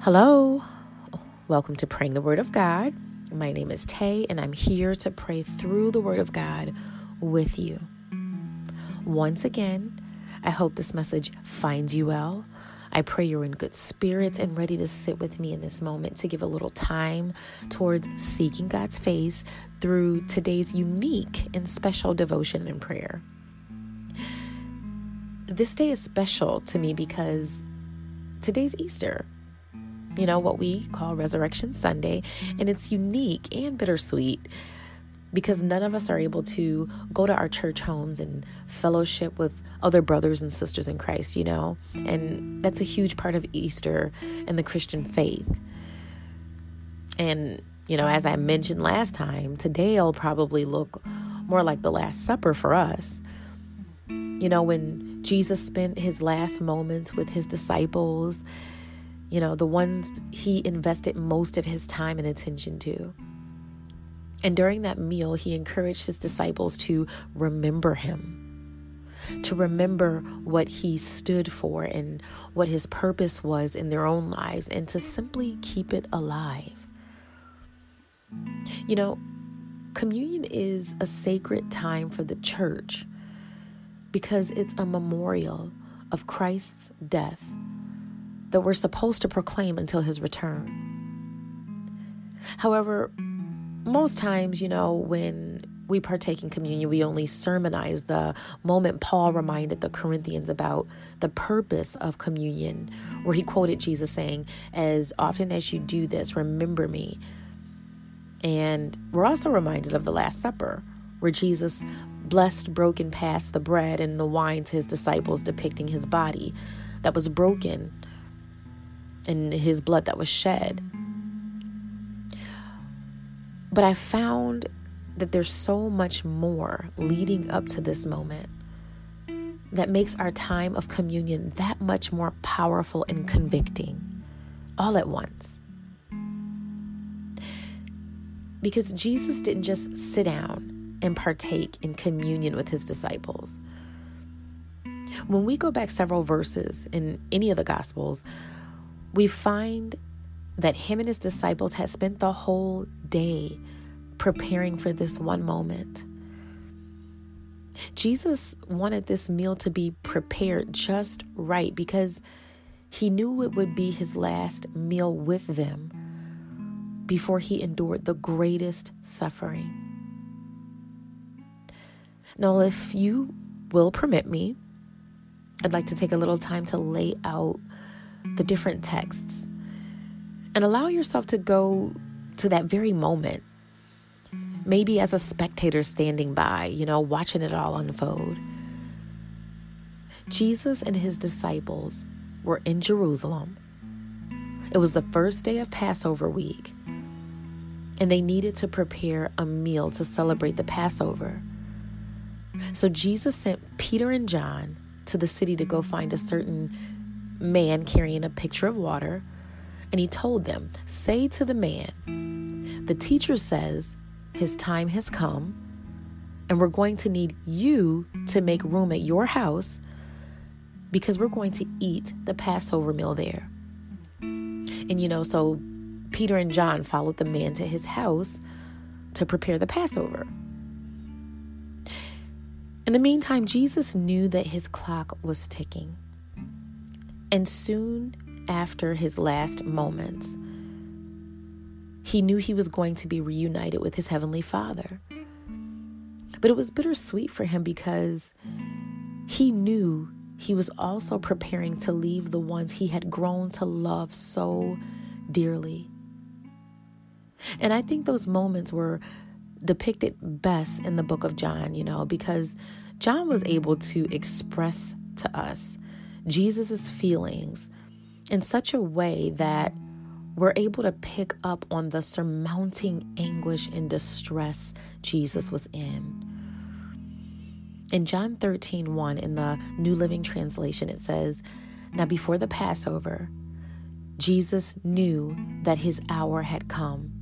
Hello. Welcome to Praying the Word of God. My name is Tay, and I'm here to pray through the Word of God with you. Once again, I hope this message finds you well. I pray you're in good spirits and ready to sit with me in this moment to give a little time towards seeking God's face through today's unique and special devotion and prayer. This day is special to me because today's Easter you know, what we call Resurrection Sunday. And it's unique and bittersweet because none of us are able to go to our church homes and fellowship with other brothers and sisters in Christ, you know? And that's a huge part of Easter and the Christian faith. And, you know, as I mentioned last time, today will probably look more like the Last Supper for us. You know, when Jesus spent his last moments with his disciples you know, the ones he invested most of his time and attention to. And during that meal, he encouraged his disciples to remember him, to remember what he stood for and what his purpose was in their own lives, and to simply keep it alive. You know, communion is a sacred time for the church because it's a memorial of Christ's death that we're supposed to proclaim until his return. However, most times, you know, when we partake in communion, we only sermonize the moment Paul reminded the Corinthians about the purpose of communion, where he quoted Jesus saying, As often as you do this, remember me. And we're also reminded of the Last Supper, where Jesus blessed, broke, and passed the bread and the wine to his disciples, depicting his body that was broken and his blood that was shed. But I found that there's so much more leading up to this moment that makes our time of communion that much more powerful and convicting all at once. Because Jesus didn't just sit down and partake in communion with his disciples. When we go back several verses in any of the Gospels, we find that him and his disciples had spent the whole day preparing for this one moment. Jesus wanted this meal to be prepared just right because he knew it would be his last meal with them before he endured the greatest suffering. Now, if you will permit me, I'd like to take a little time to lay out the different texts and allow yourself to go to that very moment. Maybe as a spectator standing by, you know, watching it all unfold. Jesus and his disciples were in Jerusalem. It was the first day of Passover week, and they needed to prepare a meal to celebrate the Passover. So Jesus sent Peter and John to the city to go find a certain man carrying a pitcher of water, and he told them, Say to the man, the teacher says his time has come, and we're going to need you to make room at your house because we're going to eat the Passover meal there. And you know, so Peter and John followed the man to his house to prepare the Passover. In the meantime, Jesus knew that his clock was ticking. And soon after his last moments, he knew he was going to be reunited with his Heavenly Father. But it was bittersweet for him because he knew he was also preparing to leave the ones he had grown to love so dearly. And I think those moments were depicted best in the book of John, you know, because John was able to express to us Jesus' feelings in such a way that we're able to pick up on the surmounting anguish and distress Jesus was in. In John 13, 1, in the New Living Translation, it says, Now before the Passover, Jesus knew that his hour had come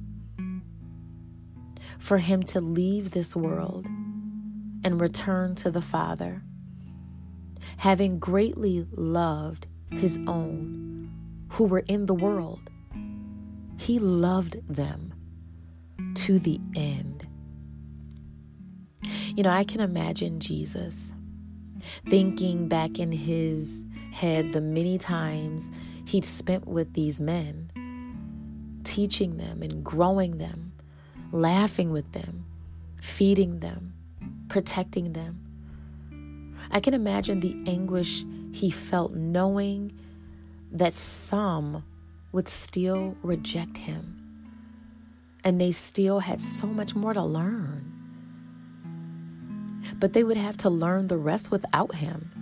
for him to leave this world and return to the Father having greatly loved his own who were in the world. He loved them to the end. You know, I can imagine Jesus thinking back in his head the many times he'd spent with these men, teaching them and growing them, laughing with them, feeding them, protecting them. I can imagine the anguish he felt knowing that some would still reject him and they still had so much more to learn. But they would have to learn the rest without him.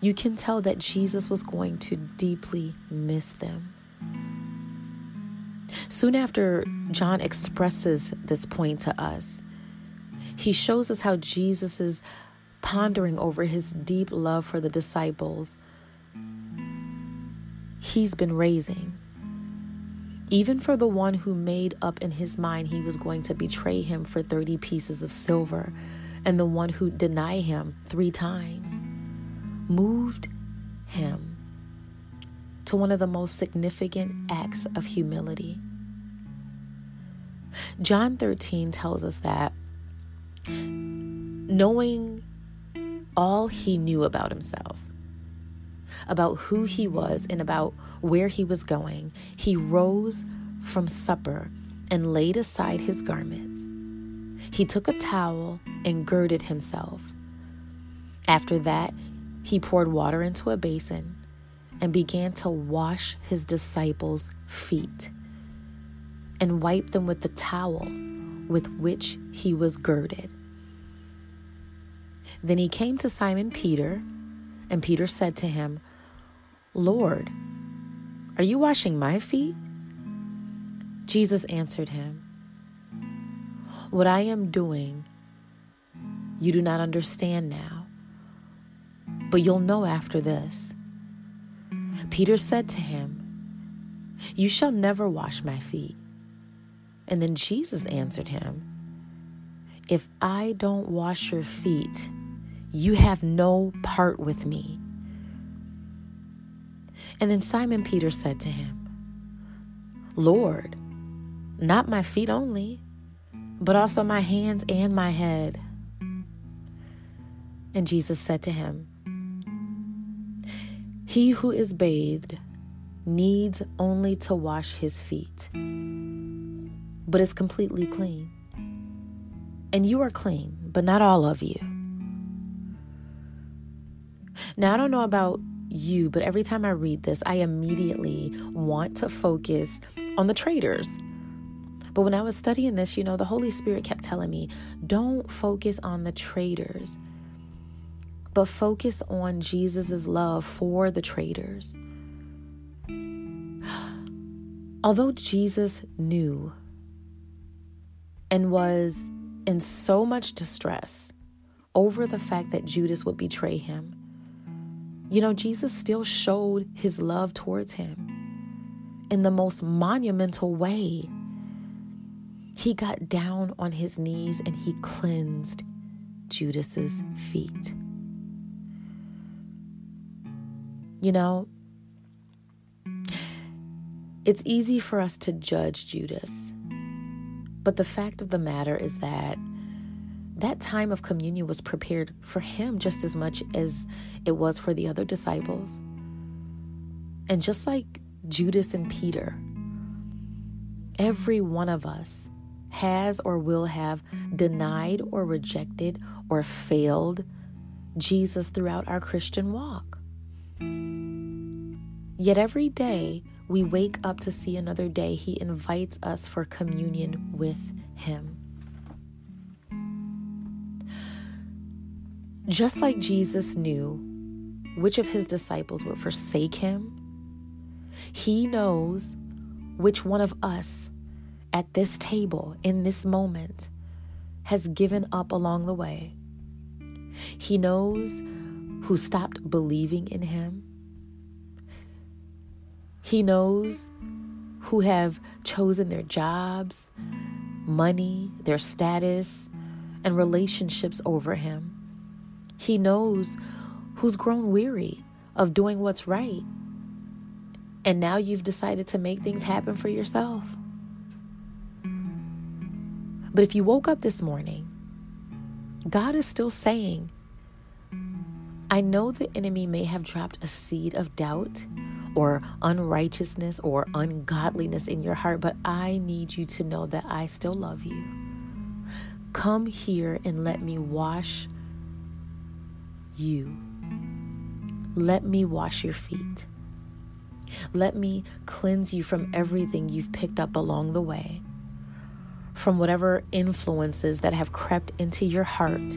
You can tell that Jesus was going to deeply miss them. Soon after John expresses this point to us, he shows us how Jesus is pondering over his deep love for the disciples he's been raising. Even for the one who made up in his mind he was going to betray him for 30 pieces of silver, and the one who denied him three times, moved him to one of the most significant acts of humility. John 13 tells us that knowing all he knew about himself, about who he was, and about where he was going, he rose from supper and laid aside his garments. He took a towel and girded himself. After that, he poured water into a basin and began to wash his disciples' feet and wipe them with the towel with which he was girded. Then he came to Simon Peter, and Peter said to him, Lord, are you washing my feet? Jesus answered him, What I am doing, you do not understand now, but you'll know after this. Peter said to him, You shall never wash my feet. And then Jesus answered him, If I don't wash your feet, you have no part with me. And then Simon Peter said to him, Lord, not my feet only, but also my hands and my head. And Jesus said to him, He who is bathed needs only to wash his feet, but is completely clean. And you are clean, but not all of you. Now, I don't know about you, but every time I read this, I immediately want to focus on the traitors. But when I was studying this, you know, the Holy Spirit kept telling me, don't focus on the traitors, but focus on Jesus' love for the traitors. Although Jesus knew and was in so much distress over the fact that Judas would betray him, you know, Jesus still showed his love towards him in the most monumental way. He got down on his knees and he cleansed Judas's feet. You know, it's easy for us to judge Judas. But the fact of the matter is that that time of communion was prepared for him just as much as it was for the other disciples. And just like Judas and Peter, every one of us has or will have denied or rejected or failed Jesus throughout our Christian walk. Yet every day we wake up to see another day, He invites us for communion with Him. Just like Jesus knew which of his disciples would forsake him, he knows which one of us at this table in this moment has given up along the way. He knows who stopped believing in him. He knows who have chosen their jobs, money, their status, and relationships over him. He knows who's grown weary of doing what's right And now you've decided to make things happen for yourself. But if you woke up this morning, God is still saying, I know the enemy may have dropped a seed of doubt or unrighteousness or ungodliness in your heart, but I need you to know that I still love you. Come here and let me wash you. Let me wash your feet. Let me cleanse you from everything you've picked up along the way, from whatever influences that have crept into your heart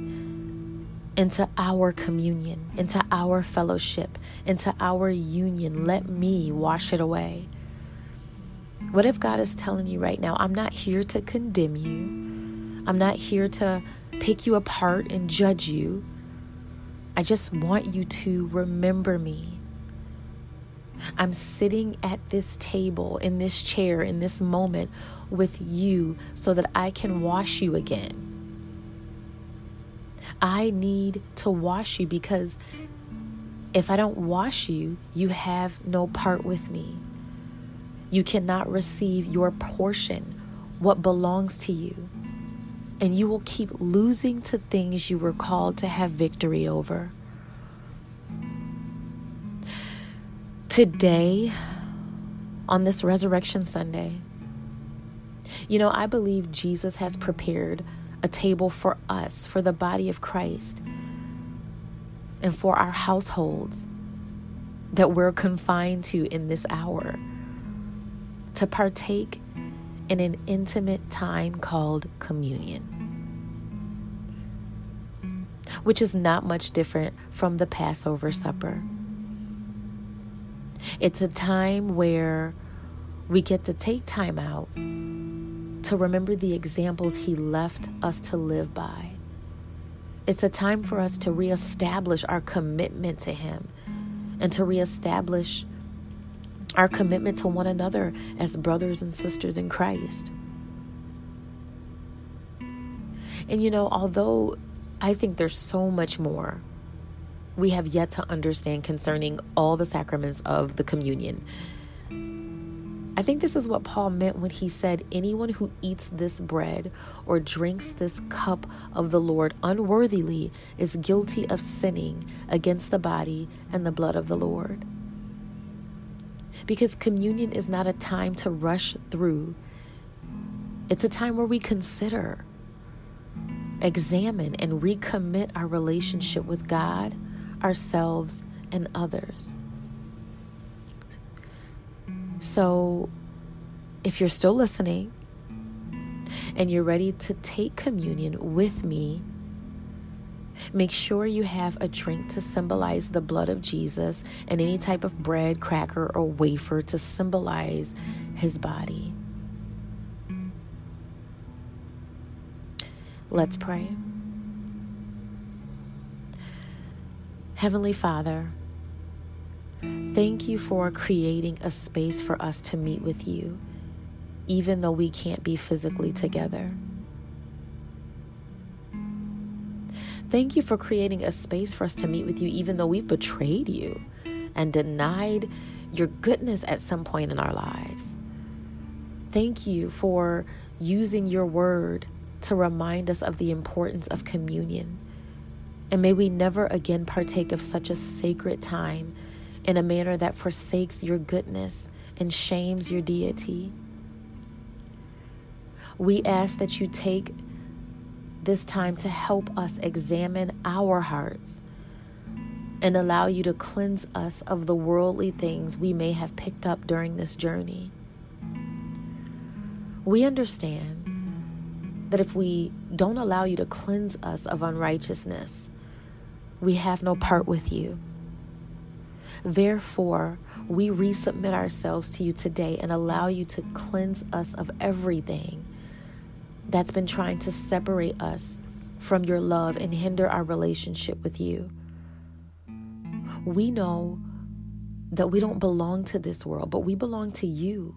into our communion, into our fellowship, into our union. Let me wash it away. What if God is telling you right now, I'm not here to condemn you, I'm not here to pick you apart and judge you. I just want you to remember me. I'm sitting at this table, in this chair, in this moment with you so that I can wash you again. I need to wash you because if I don't wash you, you have no part with me. You cannot receive your portion, what belongs to you. And you will keep losing to things you were called to have victory over. Today, on this Resurrection Sunday, you know, I believe Jesus has prepared a table for us, for the body of Christ, and for our households that we're confined to in this hour to partake in an intimate time called communion, which is not much different from the Passover supper. It's a time where we get to take time out to remember the examples He left us to live by. It's a time for us to reestablish our commitment to Him and to reestablish our commitment to one another as brothers and sisters in Christ. And you know, although I think there's so much more we have yet to understand concerning all the sacraments of the communion I think this is what Paul meant when he said, Anyone who eats this bread or drinks this cup of the Lord unworthily is guilty of sinning against the body and the blood of the Lord. Because communion is not a time to rush through, it's a time where we consider, examine, and recommit our relationship with God, ourselves, and others. So, if you're still listening and you're ready to take communion with me, make sure you have a drink to symbolize the blood of Jesus and any type of bread, cracker, or wafer to symbolize his body. Let's pray. Heavenly Father, Thank you for creating a space for us to meet with you, even though we can't be physically together. Thank you for creating a space for us to meet with you, even though we've betrayed you and denied your goodness at some point in our lives. Thank you for using your word to remind us of the importance of communion. And may we never again partake of such a sacred time in a manner that forsakes your goodness and shames your deity. We ask that you take this time to help us examine our hearts and allow you to cleanse us of the worldly things we may have picked up during this journey. We understand that if we don't allow you to cleanse us of unrighteousness, we have no part with you. Therefore, we resubmit ourselves to you today and allow you to cleanse us of everything that's been trying to separate us from your love and hinder our relationship with you. We know that we don't belong to this world, but we belong to you.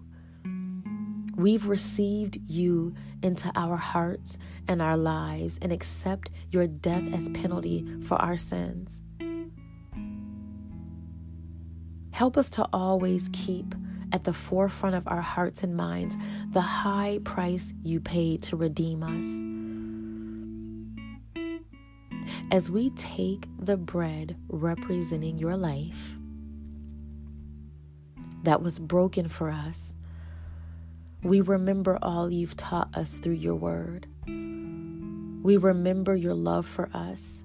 We've received you into our hearts and our lives and accept your death as penalty for our sins. Help us to always keep at the forefront of our hearts and minds the high price you paid to redeem us. As we take the bread representing your life that was broken for us, we remember all you've taught us through your word. We remember your love for us.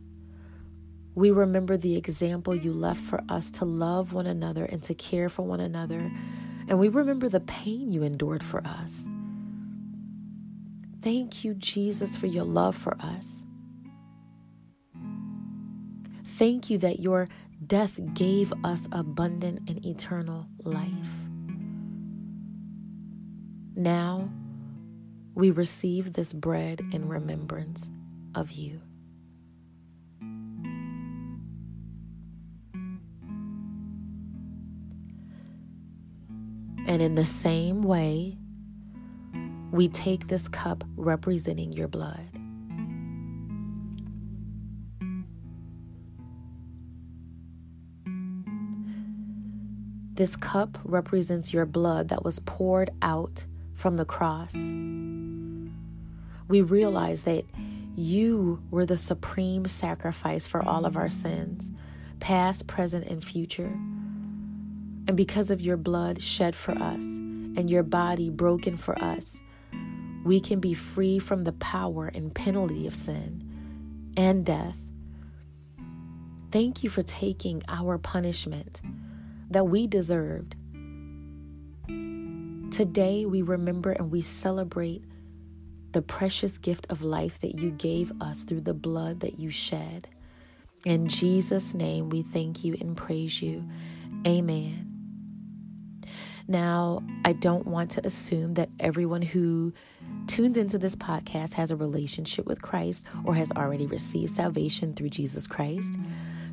We remember the example you left for us to love one another and to care for one another. And we remember the pain you endured for us. Thank you, Jesus, for your love for us. Thank you that your death gave us abundant and eternal life. Now we receive this bread in remembrance of you. And in the same way, we take this cup representing your blood. This cup represents your blood that was poured out from the cross. We realize that you were the supreme sacrifice for all of our sins, past, present, and future. And because of your blood shed for us and your body broken for us, we can be free from the power and penalty of sin and death. Thank you for taking our punishment that we deserved Today, we remember and we celebrate the precious gift of life that you gave us through the blood that you shed. In Jesus' name, we thank you and praise you. Amen. Now, I don't want to assume that everyone who tunes into this podcast has a relationship with Christ or has already received salvation through Jesus Christ.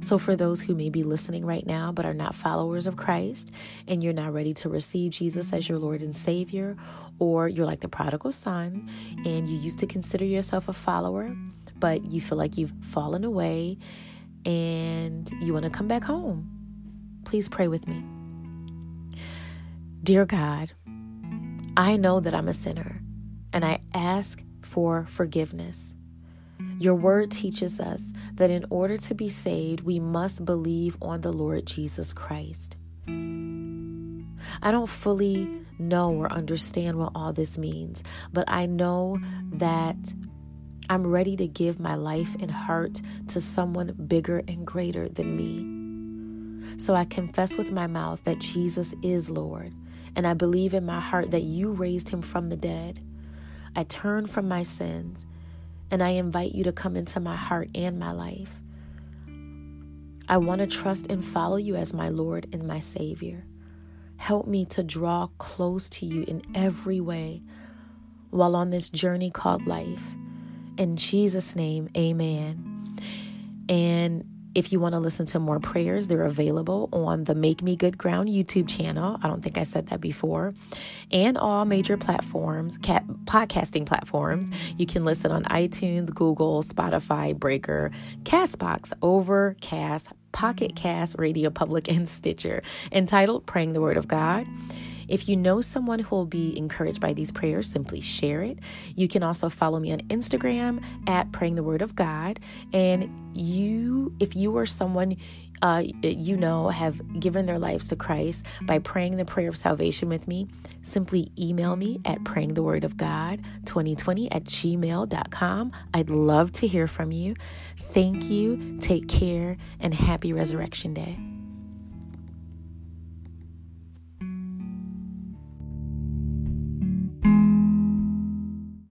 So, for those who may be listening right now but are not followers of Christ and you're not ready to receive Jesus as your Lord and Savior, or you're like the prodigal son and you used to consider yourself a follower, but you feel like you've fallen away and you want to come back home, please pray with me. Dear God, I know that I'm a sinner and I ask for forgiveness. Your word teaches us that in order to be saved, we must believe on the Lord Jesus Christ. I don't fully know or understand what all this means, but I know that I'm ready to give my life and heart to someone bigger and greater than me. So I confess with my mouth that Jesus is Lord, and I believe in my heart that you raised him from the dead. I turn from my sins and I invite you to come into my heart and my life. I want to trust and follow you as my Lord and my Savior. Help me to draw close to you in every way while on this journey called life. In Jesus' name, amen. And if you want to listen to more prayers, they're available on the Make Me Good Ground YouTube channel. I don't think I said that before. And all major platforms, cat, podcasting platforms. You can listen on iTunes, Google, Spotify, Breaker, Castbox, Overcast, Pocket Cast, Radio Public, and Stitcher, entitled Praying the Word of God. If you know someone who will be encouraged by these prayers, simply share it. You can also follow me on Instagram at Praying the Word of God. And you, if you are someone uh, you know have given their lives to Christ by praying the prayer of salvation with me, simply email me at prayingthewordofgod2020 at gmail.com. I'd love to hear from you. Thank you. Take care and happy Resurrection Day.